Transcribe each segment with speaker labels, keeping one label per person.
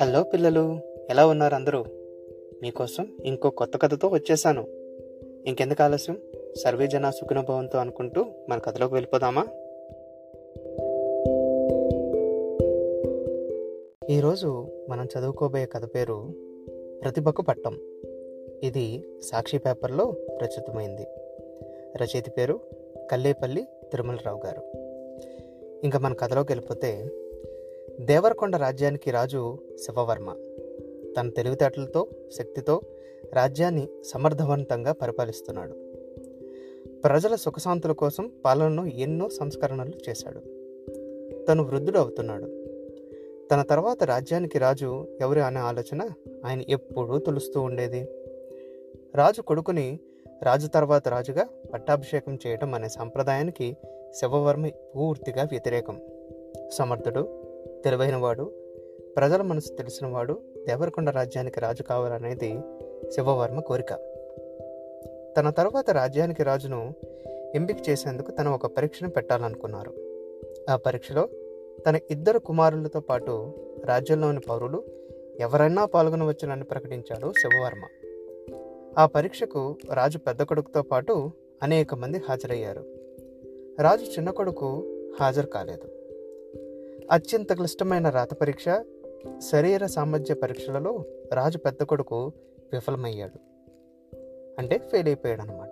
Speaker 1: Hello పిల్లలు ఎలా ఉన్నారు అందరూ? మీకోసం ఇంకో కొత్త కథతో వచ్చేసాను. ఇంకెందుకు ఆలస్యం? సర్వే జన సుఖనుభవంతో అనుకుంటూ మన కథలోకి వెళ్ళిపోదామా? ఈరోజు మనం చదువుకోబోయే కథ పేరు ప్రతిభకు పట్టం. ఇది సాక్షి పేపర్లో ప్రచురితమైంది. రచయిత పేరు కల్లేపల్లి తిరుమలరావు గారు. ఇంకా మన కథలోకి వెళ్ళిపోతే దేవరకొండ రాజ్యానికి రాజు శివవర్మ. తన తెలివితేటలతో శక్తితో రాజ్యాన్ని సమర్థవంతంగా పరిపాలిస్తున్నాడు. ప్రజల సుఖశాంతుల కోసం పాలనను ఎన్నో సంస్కరణలు చేశాడు. తను వృద్ధుడు అవుతున్నాడు. తన తర్వాత రాజ్యానికి రాజు ఎవరు అనే ఆలోచన ఆయన ఎప్పుడూ తులుస్తూ ఉండేది. రాజు కొడుకుని రాజు తర్వాత రాజుగా పట్టాభిషేకం చేయటం అనే సంప్రదాయానికి శివవర్మ పూర్తిగా వ్యతిరేకం. సమర్థుడు తెలివైనవాడు ప్రజల మనసు తెలిసినవాడు దేవరకొండ రాజ్యానికి రాజు కావాలనేది శివవర్మ కోరిక. తన తర్వాత రాజ్యానికి రాజును ఎంపిక చేసేందుకు తన ఒక పరీక్షను పెట్టాలనుకున్నారు. ఆ పరీక్షలో తన ఇద్దరు కుమారులతో పాటు రాజ్యంలోని పౌరులు ఎవరైనా పాల్గొనవచ్చునని ప్రకటించాడు శివవర్మ. ఆ పరీక్షకు రాజు పెద్ద కొడుకుతో పాటు అనేక మంది హాజరయ్యారు. రాజు చిన్న కొడుకు హాజరు కాలేదు. అత్యంత క్లిష్టమైన రాత పరీక్ష శరీర సామర్థ్య పరీక్షలలో రాజు పెద్ద కొడుకు విఫలమయ్యాడు. అంటే ఫెయిల్ అయిపోయాడు అనమాట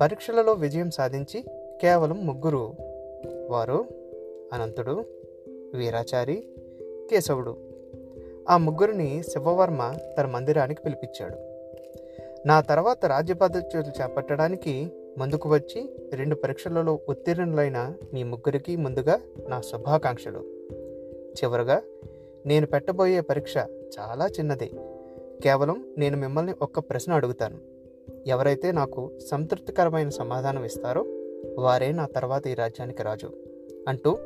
Speaker 1: పరీక్షలలో విజయం సాధించి కేవలం ముగ్గురు వారు అనంతుడు వీరాచారి కేశవుడు. ఆ ముగ్గురిని శివవర్మ తన మందిరానికి పిలిపించాడు. నా తర్వాత రాజ్య పద్ధతులు చేపట్టడానికి ముందుకు వచ్చి రెండు పరీక్షలలో ఉత్తీర్ణులైన మీ ముగ్గురికి ముందుగా నా శుభాకాంక్షలు. చివరగా నేను పెట్టబోయే పరీక్ష చాలా చిన్నదే. కేవలం నేను మిమ్మల్ని ఒక్క ప్రశ్న అడుగుతాను. ఎవరైతే నాకు సంతృప్తికరమైన సమాధానం ఇస్తారో వారే నా తర్వాత ఈ రాజ్యానికి రాజు. అంటూ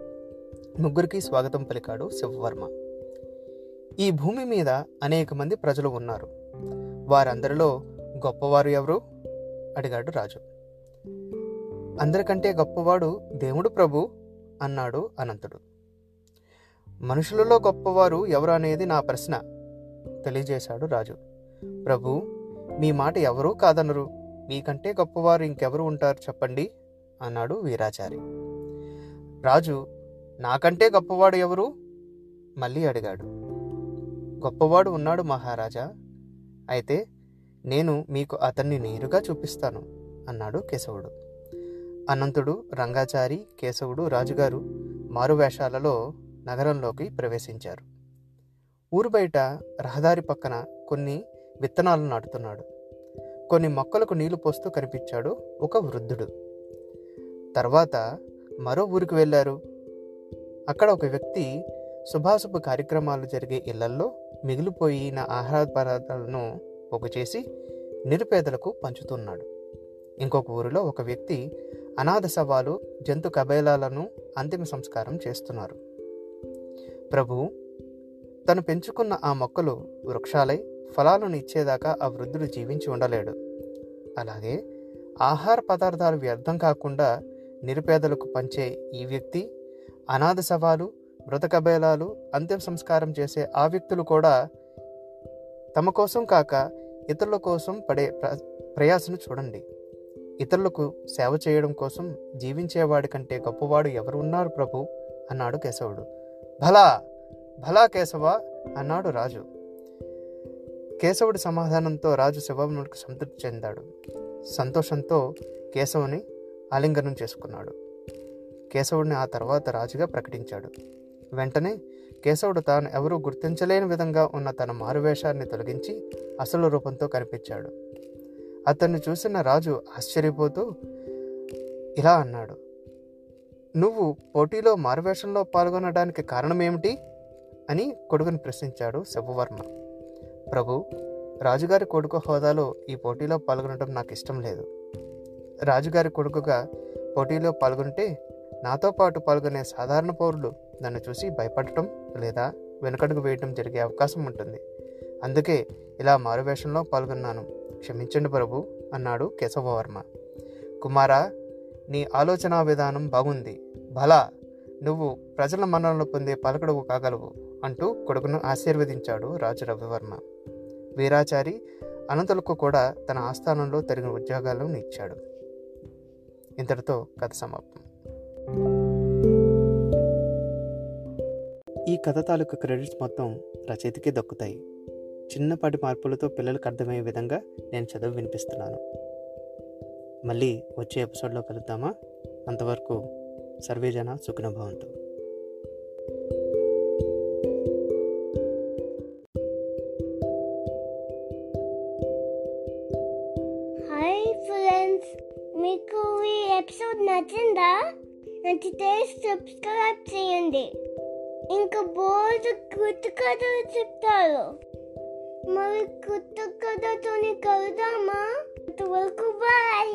Speaker 1: ముగ్గురికి స్వాగతం పలికాడు శివవర్మ. ఈ భూమి మీద అనేక మంది ప్రజలు ఉన్నారు. వారందరిలో గొప్పవారు ఎవరు? అడిగాడు రాజు. అందరికంటే గొప్పవాడు దేవుడు ప్రభు అన్నాడు అనంతుడు. మనుషులలో గొప్పవారు ఎవరు అనేది నా ప్రశ్న తెలియజేశాడు రాజు. ప్రభు మీ మాట ఎవరూ కాదనరు. మీకంటే గొప్పవారు ఇంకెవరు ఉంటారు చెప్పండి అన్నాడు వీరాచారి. రాజు నాకంటే గొప్పవాడు ఎవరు? మళ్ళీ అడిగాడు. గొప్పవాడు ఉన్నాడు మహారాజా. అయితే నేను మీకు అతన్ని నేరుగా చూపిస్తాను. అన్నాడు కేశవుడు. అనంతుడు రంగాచారి కేశవుడు రాజుగారు మారువేషాలలో నగరంలోకి ప్రవేశించారు. ఊరు బయట రహదారి పక్కన కొన్ని విత్తనాలు నాటుతున్నాడు. కొన్ని మొక్కలకు నీళ్ళు పోస్తూ కనిపించాడు ఒక వృద్ధుడు. తర్వాత మరో ఊరికి వెళ్ళారు. అక్కడ ఒక వ్యక్తి శుభాశుభ కార్యక్రమాలు జరిగే ఇళ్ళల్లో మిగిలిపోయిన ఆహార పదార్థాలను పోగు చేసి నిరుపేదలకు పంచుతున్నాడు. ఇంకొక ఊరిలో ఒక వ్యక్తి అనాథ శవాలు జంతు కబేలాలను అంతిమ సంస్కారం చేస్తున్నారు. ప్రభు తను పెంచుకున్న ఆ మొక్కలు వృక్షాలై ఫలాలను ఇచ్చేదాకా ఆ వృద్ధుడు జీవించి ఉండలేడు. అలాగే ఆహార పదార్థాలు వ్యర్థం కాకుండా నిరుపేదలకు పంచే ఈ వ్యక్తి అనాథ శవాలు మృతకబేలాలు అంతిమ సంస్కారం చేసే ఆ వ్యక్తులు కూడా తమ కోసం కాక ఇతరుల కోసం పడే ప్ర ప్రయాసను చూడండి. ఇతరులకు సేవ చేయడం కోసం జీవించేవాడి కంటే గొప్పవాడు ఎవరు ఉన్నారు ప్రభు? అన్నాడు కేశవుడు. భలా భలా కేశవ? అన్నాడు రాజు. కేశవుడి సమాధానంతో రాజు శివమునికి సంతృప్తి చెందాడు. సంతోషంతో కేశవుని ఆలింగనం చేసుకున్నాడు. కేశవుడిని ఆ తర్వాత రాజుగా ప్రకటించాడు. వెంటనే కేశవుడు తాను ఎవరూ గుర్తించలేని విధంగా ఉన్న తన మారువేషాన్ని తొలగించి అసలు రూపంతో కనిపించాడు. అతన్ని చూసిన రాజు ఆశ్చర్యపోతూ ఇలా అన్నాడు నువ్వు పోటీలో మారువేషంలో పాల్గొనడానికి కారణమేమిటి? అని కొడుకుని ప్రశ్నించాడు శుభవర్మ ప్రభు రాజుగారి కొడుకు హోదాలో ఈ పోటీలో పాల్గొనడం నాకు ఇష్టం లేదు. రాజుగారి కొడుకుగా పోటీలో పాల్గొంటే నాతో పాటు పాల్గొనే సాధారణ పౌరులు నన్ను చూసి భయపడటం లేదా వెనుకడుగు వేయటం జరిగే అవకాశం ఉంటుంది. అందుకే ఇలా మారువేషంలో పాల్గొన్నాను. క్షమించండి ప్రభు అన్నాడు కేశవవర్మ. కుమారా నీ ఆలోచన విధానం బాగుంది. భలా నువ్వు ప్రజల మన్ననలు పొందే పలకడవు కాగలవు అంటూ కొడుకును ఆశీర్వదించాడు రాజు రవివర్మ. వీరాచారి అనంతులకు కూడా తన ఆస్థానంలో తగిన ఉద్యోగాలను ఇచ్చాడు ఇంతటితో కథ సమాప్తం. ఈ కథ తాలూకు క్రెడిట్స్ మొత్తం రచయితకే దక్కుతాయి. చిన్నపాటి మార్పులతో పిల్లలకు అర్థమయ్యే విధంగా నేను చదువు వినిపిస్తున్నాను. మళ్ళీ వచ్చే ఎపిసోడ్లో కలుద్దామా? అంతవరకు సర్వేజన సుఖనభవంతు.
Speaker 2: హాయ్ ఫ్రెండ్స్ మీకు ఈ ఎపిసోడ్ నచ్చిందా? నచ్చితే సబ్స్క్రైబ్ చేయండి. ఇంకా బోర్డు గుర్తు కథలు చెప్తారు. మరి కొత్త కథతోని కలుద్దామా అంతవరకు బాయ్